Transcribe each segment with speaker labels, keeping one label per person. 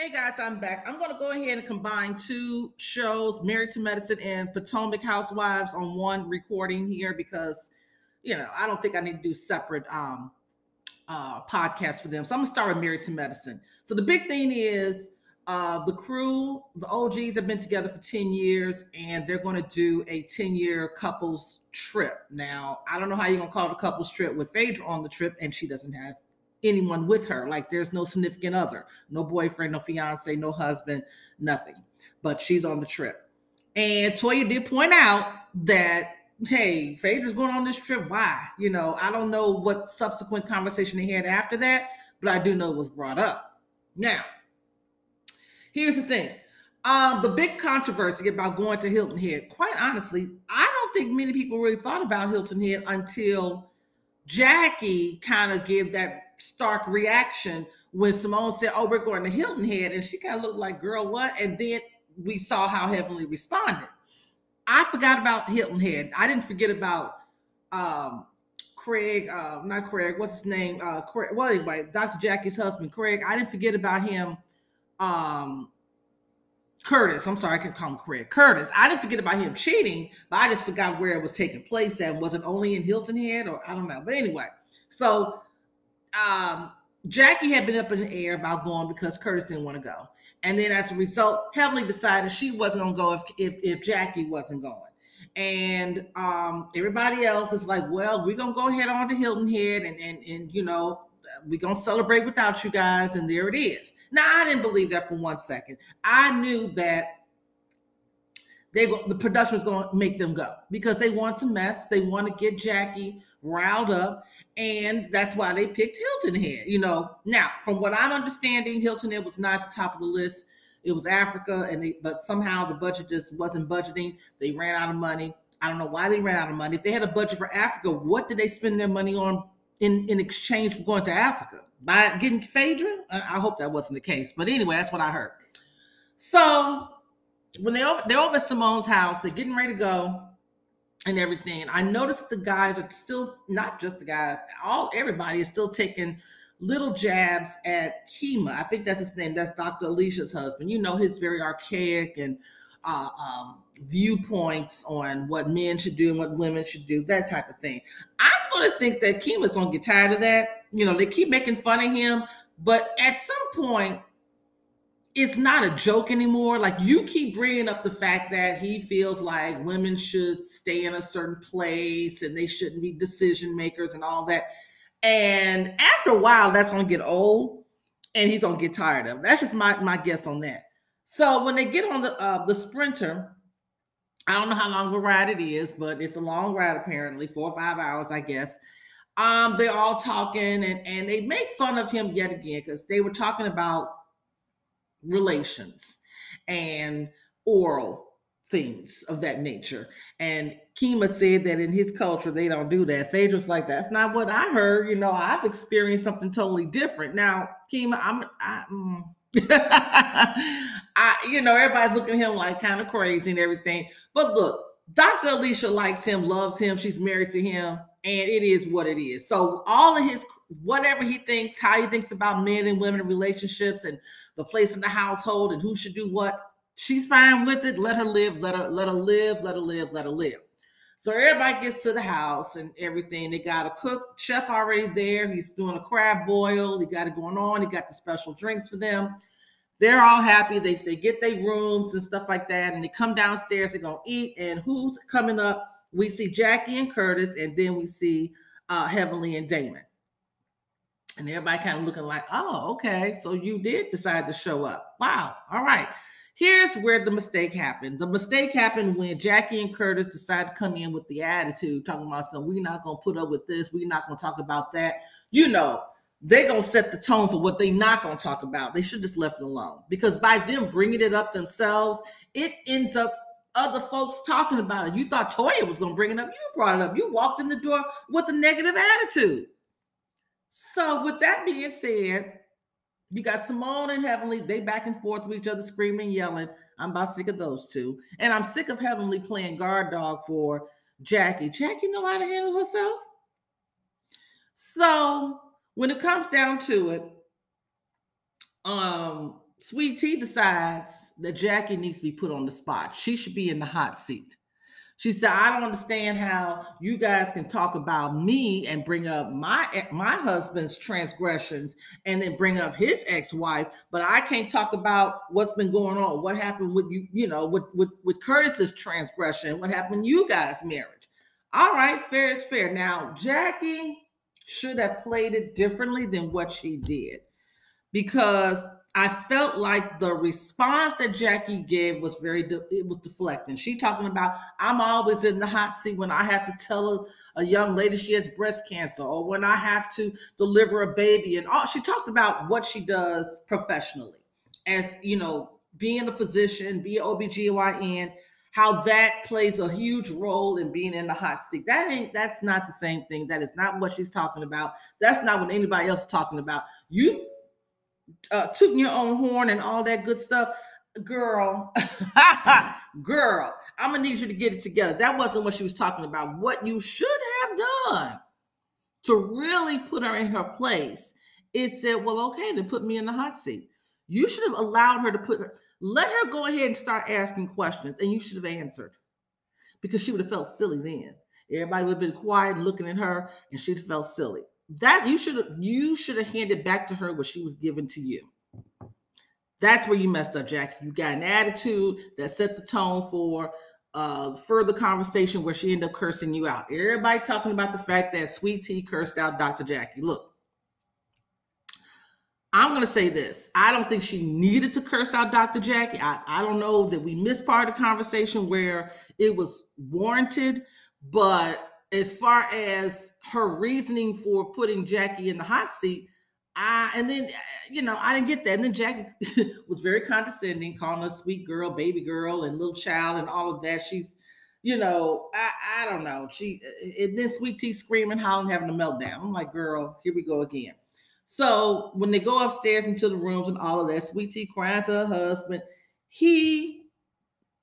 Speaker 1: Hey guys, I'm back. I'm going to go ahead and combine two shows, Married to Medicine and Potomac Housewives, on one recording here because, you know, I don't think I need to do separate um, uh, podcasts for them. So I'm going to start with Married to Medicine. So the big thing is uh, the crew, the OGs have been together for 10 years and they're going to do a 10 year couples trip. Now, I don't know how you're going to call it a couples trip with Phaedra on the trip and she doesn't have anyone with her. Like there's no significant other, no boyfriend, no fiance, no husband, nothing. But she's on the trip. And Toya did point out that, hey, Phaedra's going on this trip. Why? You know, I don't know what subsequent conversation they had after that, but I do know it was brought up. Now, here's the thing. Um, the big controversy about going to Hilton Head, quite honestly, I don't think many people really thought about Hilton Head until Jackie kind of gave that stark reaction when Simone said, Oh, we're going to Hilton Head. And she kind of looked like, Girl, what? And then we saw how Heavenly responded. I forgot about Hilton Head. I didn't forget about um, Craig, uh, not Craig, what's his name? Uh, Craig, well, anyway, Dr. Jackie's husband, Craig. I didn't forget about him. Um, Curtis, I'm sorry, I can call him Craig. Curtis, I didn't forget about him cheating, but I just forgot where it was taking place and was it only in Hilton Head or I don't know. But anyway, so um, Jackie had been up in the air about going because Curtis didn't want to go. And then as a result, Heavenly decided she wasn't going to go if, if, if Jackie wasn't going. And um, everybody else is like, well, we're going to go ahead on to Hilton Head and, and, and you know, we're going to celebrate without you guys. And there it is. Now, I didn't believe that for one second. I knew that they go, the production was going to make them go because they want to mess. They want to get Jackie riled up, and that's why they picked Hilton Head. You know, now from what I'm understanding, Hilton Head was not at the top of the list. It was Africa, and they but somehow the budget just wasn't budgeting. They ran out of money. I don't know why they ran out of money. If they had a budget for Africa, what did they spend their money on in, in exchange for going to Africa? By getting Phaedra? I hope that wasn't the case. But anyway, that's what I heard. So when they over, they're over at Simone's house, they're getting ready to go and everything. I noticed the guys are still not just the guys, all everybody is still taking little jabs at Kima. I think that's his name. That's Dr. Alicia's husband. You know his very archaic and uh, um, viewpoints on what men should do and what women should do, that type of thing. I'm going to think that Kima's going to get tired of that. You know, they keep making fun of him, but at some point, it's not a joke anymore. Like you keep bringing up the fact that he feels like women should stay in a certain place and they shouldn't be decision makers and all that. And after a while, that's to get old, and he's to get tired of. It. That's just my my guess on that. So when they get on the uh, the sprinter, I don't know how long of a ride it is, but it's a long ride apparently, four or five hours, I guess. Um, they're all talking and and they make fun of him yet again because they were talking about relations and oral things of that nature. And Kima said that in his culture, they don't do that. Phaedra's like, that's not what I heard. You know, I've experienced something totally different. Now, Kima, I'm, I, mm, I, you know, everybody's looking at him like kind of crazy and everything. But look, Dr. Alicia likes him, loves him. She's married to him and it is what it is. So all of his whatever he thinks, how he thinks about men and women relationships and the place in the household and who should do what, she's fine with it. Let her live, let her let her live, let her live, let her live. So everybody gets to the house and everything. They got a cook chef already there. He's doing a crab boil. He got it going on. He got the special drinks for them. They're all happy. They, they get their rooms and stuff like that. And they come downstairs. They're gonna eat. And who's coming up? we see Jackie and Curtis, and then we see uh, Heavenly and Damon. And everybody kind of looking like, oh, okay, so you did decide to show up. Wow, all right. Here's where the mistake happened. The mistake happened when Jackie and Curtis decided to come in with the attitude, talking about some, we're not gonna put up with this, we're not gonna talk about that. You know, they're gonna set the tone for what they're not gonna talk about. They should just left it alone because by them bringing it up themselves, it ends up other folks talking about it. You thought Toya was going to bring it up. You brought it up. You walked in the door with a negative attitude. So, with that being said, you got Simone and Heavenly, they back and forth with each other, screaming, yelling. I'm about sick of those two. And I'm sick of Heavenly playing guard dog for Jackie. Jackie know how to handle herself. So when it comes down to it, um, Sweet Tea decides that Jackie needs to be put on the spot. She should be in the hot seat. She said, I don't understand how you guys can talk about me and bring up my my husband's transgressions and then bring up his ex-wife, but I can't talk about what's been going on, what happened with you, you know, with with, with Curtis's transgression, what happened you guys' marriage. All right, fair is fair. Now, Jackie should have played it differently than what she did because I felt like the response that Jackie gave was very de- it was deflecting. She talking about I'm always in the hot seat when I have to tell a, a, young lady she has breast cancer or when I have to deliver a baby and all she talked about what she does professionally as you know being a physician, be an OBGYN, how that plays a huge role in being in the hot seat. That ain't that's not the same thing. That is not what she's talking about. That's not what anybody else is talking about. You uh, tooting your own horn and all that good stuff, girl, girl, I'm gonna need you to get it together. That wasn't what she was talking about. What you should have done to really put her in her place is said, well, okay, then put me in the hot seat. You should have allowed her to put her, let her go ahead and start asking questions, and you should have answered because she would have felt silly then. Everybody would have been quiet and looking at her, and she'd felt silly that you should have you should have handed back to her what she was given to you. That's where you messed up, Jackie. You got an attitude that set the tone for uh further conversation where she ended up cursing you out. Everybody talking about the fact that Sweet Tea cursed out Dr. Jackie. Look, I'm going to say this. I don't think she needed to curse out Dr. Jackie. I, I don't know that we missed part of the conversation where it was warranted, but as far as her reasoning for putting Jackie in the hot seat, I and then you know I didn't get that. And then Jackie was very condescending, calling her sweet girl, baby girl, and little child, and all of that. She's, you know, I I don't know. She and then Sweet Tea screaming, howling, having a meltdown. I'm like, girl, here we go again. So when they go upstairs into the rooms and all of that, Sweet Tea crying to her husband. He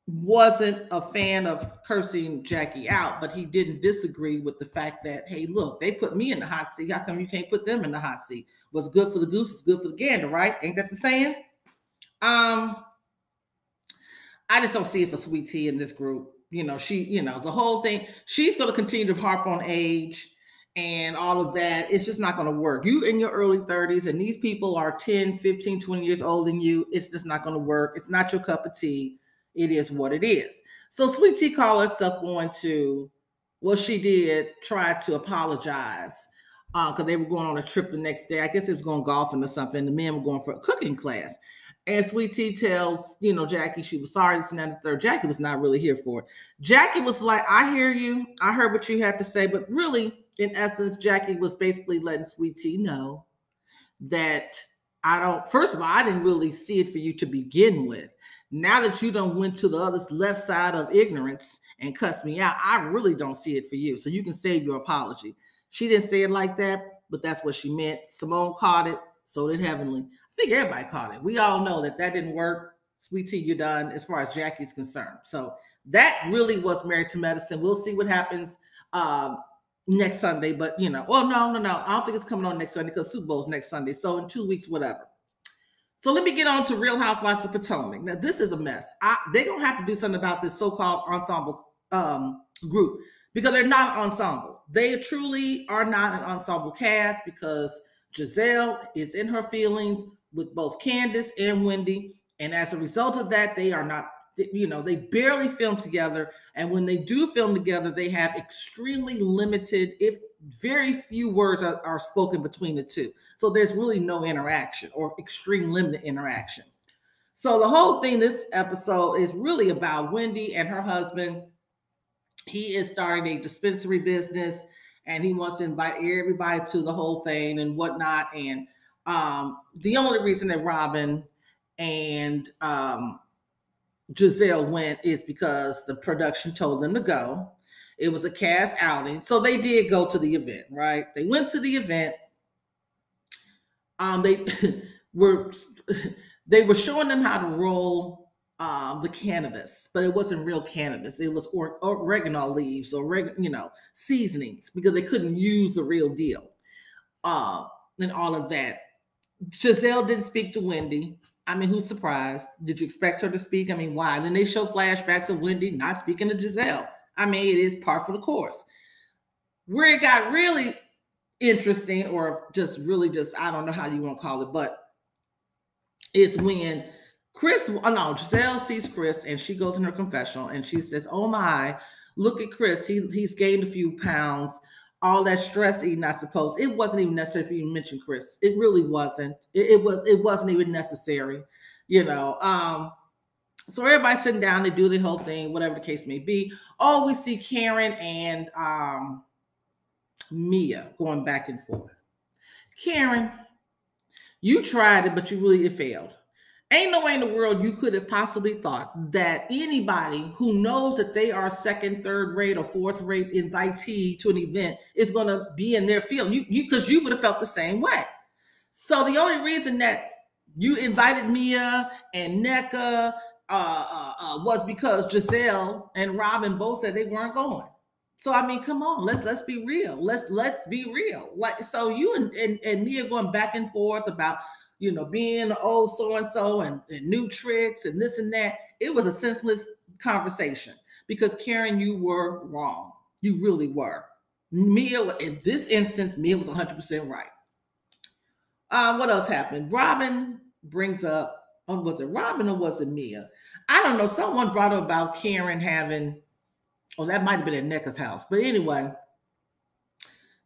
Speaker 1: wasn't a fan of cursing Jackie out, but he didn't disagree with the fact that, hey, look, they put me in the hot seat. How come you can't put them in the hot seat? What's good for the goose is good for the gander, right? Ain't that the saying? Um, I just don't see it for Sweet Tea in this group. You know, she, you know, the whole thing, she's going to continue to harp on age and all of that. It's just not going to work. You in your early 30s, and these people are 10, 15, 20 years older than you. It's just not going to work. It's not your cup of tea it is what it is. So Sweet Tea called herself going to, well, she did try to apologize because uh, they were going on a trip the next day. I guess it was going golfing or something. The men were going for a cooking class. And Sweet Tea tells, you know, Jackie she was sorry, this and that, the third. Jackie was not really here for it. Jackie was like, I hear you. I heard what you had to say. But really, in essence, Jackie was basically letting Sweet Tea know that I don't, first of all, I didn't really see it for you to begin with. Now that you don't went to the other left side of ignorance and cussed me out, I really don't see it for you. So you can save your apology. She didn't say it like that, but that's what she meant. Simone caught it. So did Heavenly. I think everybody caught it. We all know that that didn't work. Sweet tea, you're done as far as Jackie's concerned. So that really was married to medicine. We'll see what happens um, next Sunday. But you know, well, no, no, no. I don't think it's coming on next Sunday because Super Bowl's next Sunday. So in two weeks, whatever. So let me get on to Real Housewives of Potomac. Now, this is a mess. they're to have to do something about this so called ensemble um, group because they're not an ensemble. They truly are not an ensemble cast because Gizelle is in her feelings with both Candiace and Wendy. And as a result of that, they are not you know, they barely film together. And when they do film together, they have extremely limited, if very few words are, are spoken between the two. So there's really no interaction or extreme limited interaction. So the whole thing, this episode is really about Wendy and her husband. He is starting a dispensary business and he wants to invite everybody to the whole thing and whatnot. And um, the only reason that Robyn and um, Gizelle went is because the production told them to go. It was a cast outing. So they did go to the event, right? They went to the event. Um, they were they were showing them how to roll um, the cannabis, but it wasn't real cannabis. It was or, oregano leaves or you know seasonings because they couldn't use the real deal. Uh, and all of that. Gizelle didn't speak to Wendy I mean, who's surprised? Did you expect her to speak? I mean, why? Then they show flashbacks of Wendy not speaking to Gizelle. I mean, it is part for the course. Where it got really interesting, or just really just, I don't know how you want to call it, but it's when Chris, oh no, Gizelle sees Chris and she goes in her confessional and she says, Oh my, look at Chris. He he's gained a few pounds. All that stress eating, I suppose. It wasn't even necessary for you to mention Chris. It really wasn't. It, it was, it wasn't even necessary, you know. Um, so everybody's sitting down, to do the whole thing, whatever the case may be. Oh, we see Karen and um Mia going back and forth. Karen, you tried it, but you really it failed. Ain't no way in the world you could have possibly thought that anybody who knows that they are second, third rate, or fourth rate invitee to an event is going to be in their field. You, you, because you would have felt the same way. So the only reason that you invited Mia and Nneka uh, uh, uh, was because Gizelle and Robyn both said they weren't going. So I mean, come on, let's let's be real. Let's let's be real. Like so, you and and, and Mia going back and forth about you know being old so and so and new tricks and this and that. It was a senseless conversation because Karen, you were wrong. You really were. Mia, in this instance, Mia was 100 percent right. Uh, what else happened? Robyn brings up, oh, was it Robyn or was it Mia? I don't know. Someone brought up about Karen having Oh, that might have been at Nneka's house. But anyway,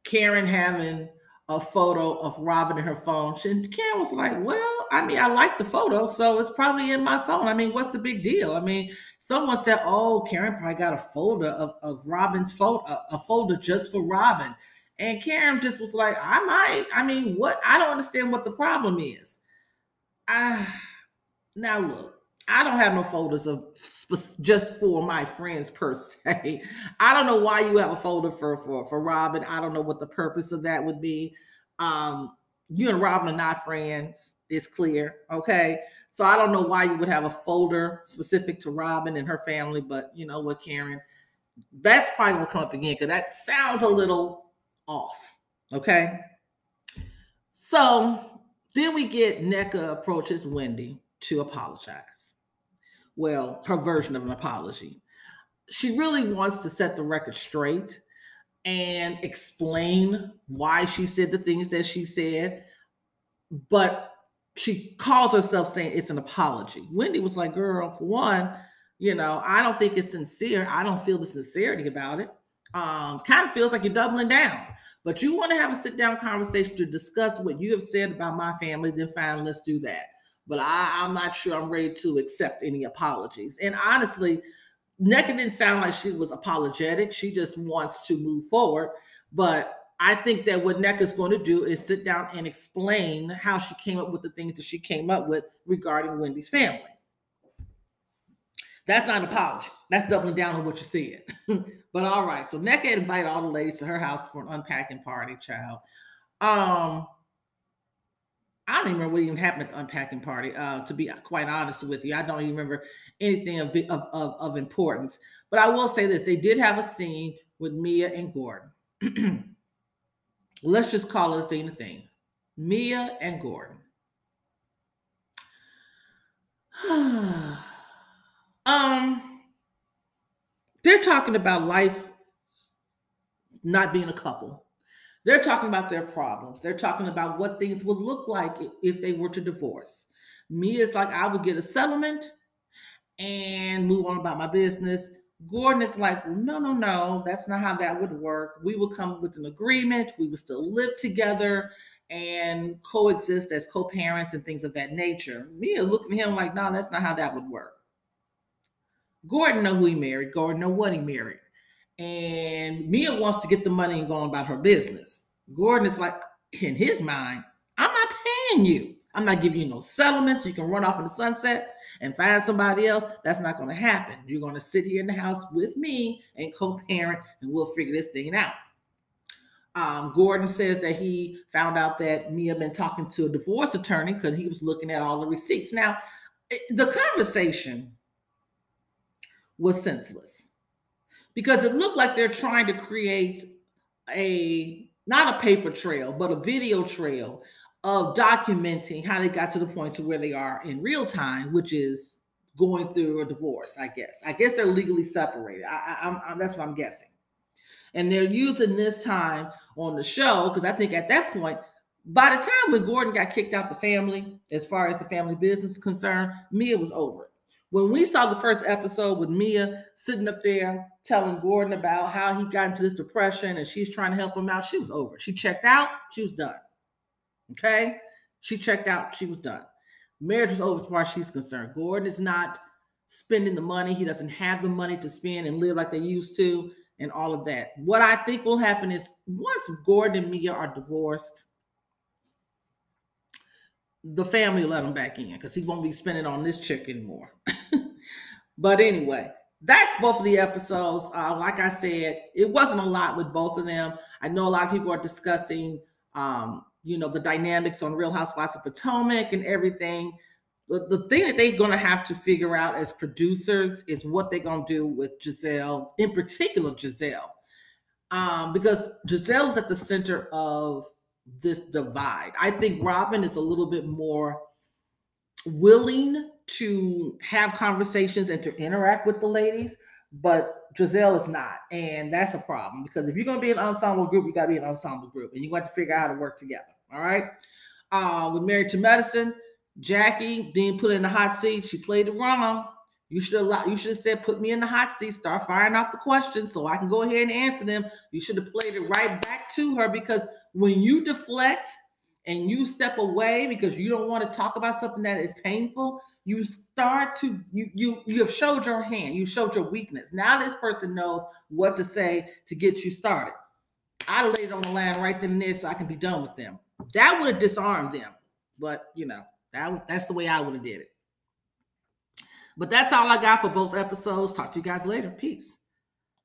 Speaker 1: Karen having a photo of Robyn in her phone. And Karen was like, Well, I mean, I like the photo, so it's probably in my phone. I mean, what's the big deal? I mean, someone said, Oh, Karen probably got a folder of, of Robyn's photo, a, a folder just for Robyn. And Karen just was like, I might. I mean, what? I don't understand what the problem is. Ah, now look, I don't have no folders of just for my friends per se. I don't know why you have a folder for for for Robyn. I don't know what the purpose of that would be. Um, you and Robyn are not friends. It's clear, okay? So I don't know why you would have a folder specific to Robyn and her family, but you know what, Karen, that's probably gonna come up again because that sounds a little off, okay? So then we get Nneka approaches Wendy to apologize well, her version of an apology. She really wants to set the record straight and explain why she said the things that she said, but she calls herself saying it's an apology. Wendy was like, girl, for one, you know, I don't think it's sincere. I don't feel the sincerity about it. Um, kind of feels like you're doubling down. But you want to have a sit down conversation to discuss what you have said about my family, then fine, let's do that but I, I'm not sure I'm ready to accept any apologies. And honestly, Nneka didn't sound like she was apologetic. She just wants to move forward. But I think that what Nneka is going to do is sit down and explain how she came up with the things that she came up with regarding Wendy's family. That's not an apology. That's doubling down on what you said. but all right. So Nneka invited all the ladies to her house for an unpacking party, child. Um, I don't even remember what even happened at the unpacking party. Uh, to be quite honest with you, I don't even remember anything of, of, of, of importance. But I will say this: they did have a scene with Mia and Gordon. Let's just call it a thing a thing. Mia and Gordon. um, they're talking about life not being a couple they're talking about their problems. They're talking about what things would look like if they were to divorce. Me is like, I would get a settlement and move on about my business. Gordon is like, no, no, no, that's not how that would work. We would come with an agreement. We would still live together and coexist as co-parents and things of that nature. Mia looking at him like, no, that's not how that would work. Gordon know who he married. Gordon know what he married. And Mia wants to get the money and go on about her business. Gordon is like, in his mind, I'm not paying you. I'm not giving you no settlements. You can run off in the sunset and find somebody else. That's not going to happen. You're going to sit here in the house with me and co-parent, and we'll figure this thing out. Um, Gordon says that he found out that Mia been talking to a divorce attorney because he was looking at all the receipts. Now, the conversation was senseless because it looked like they're trying to create a not a paper trail, but a video trail of documenting how they got to the point to where they are in real time, which is going through a divorce. I guess. I guess they're legally separated. I, I, I'm, that's what I'm guessing. And they're using this time on the show because I think at that point, by the time when Gordon got kicked out the family, as far as the family business concerned, Mia was over it. When we saw the first episode with Mia sitting up there telling Gordon about how he got into this depression and she's trying to help him out, she was over. She checked out, she was done. Okay? She checked out, she was done. Marriage was over as far as she's concerned. Gordon is not spending the money. He doesn't have the money to spend and live like they used to and all of that. What I think will happen is once Gordon and Mia are divorced, the family let him back in because he won't be spending on this chick anymore. but anyway, that's both of the episodes. Uh, like I said, it wasn't a lot with both of them. I know a lot of people are discussing, um, you know, the dynamics on Real Housewives of Potomac and everything. The, the thing that they're going to have to figure out as producers is what they're going to do with Gizelle, in particular, Gizelle, Um, because Gizelle is at the center of this divide. I think Robyn is a little bit more willing to have conversations and to interact with the ladies, but Gizelle is not. And that's a problem because if you're going to be an ensemble group, you got to be an ensemble group and you got to figure out how to work together. All right. Uh, with Married to Medicine, Jackie being put in the hot seat, she played it wrong. You should have you should have said, put me in the hot seat, start firing off the questions so I can go ahead and answer them. You should have played it right back to her because when you deflect and you step away because you don't want to talk about something that is painful, you start to you you you have showed your hand, you showed your weakness. Now this person knows what to say to get you started. I laid on the line right then and there so I can be done with them. That would have disarmed them. But you know, that that's the way I would have did it. But that's all I got for both episodes. Talk to you guys later. Peace.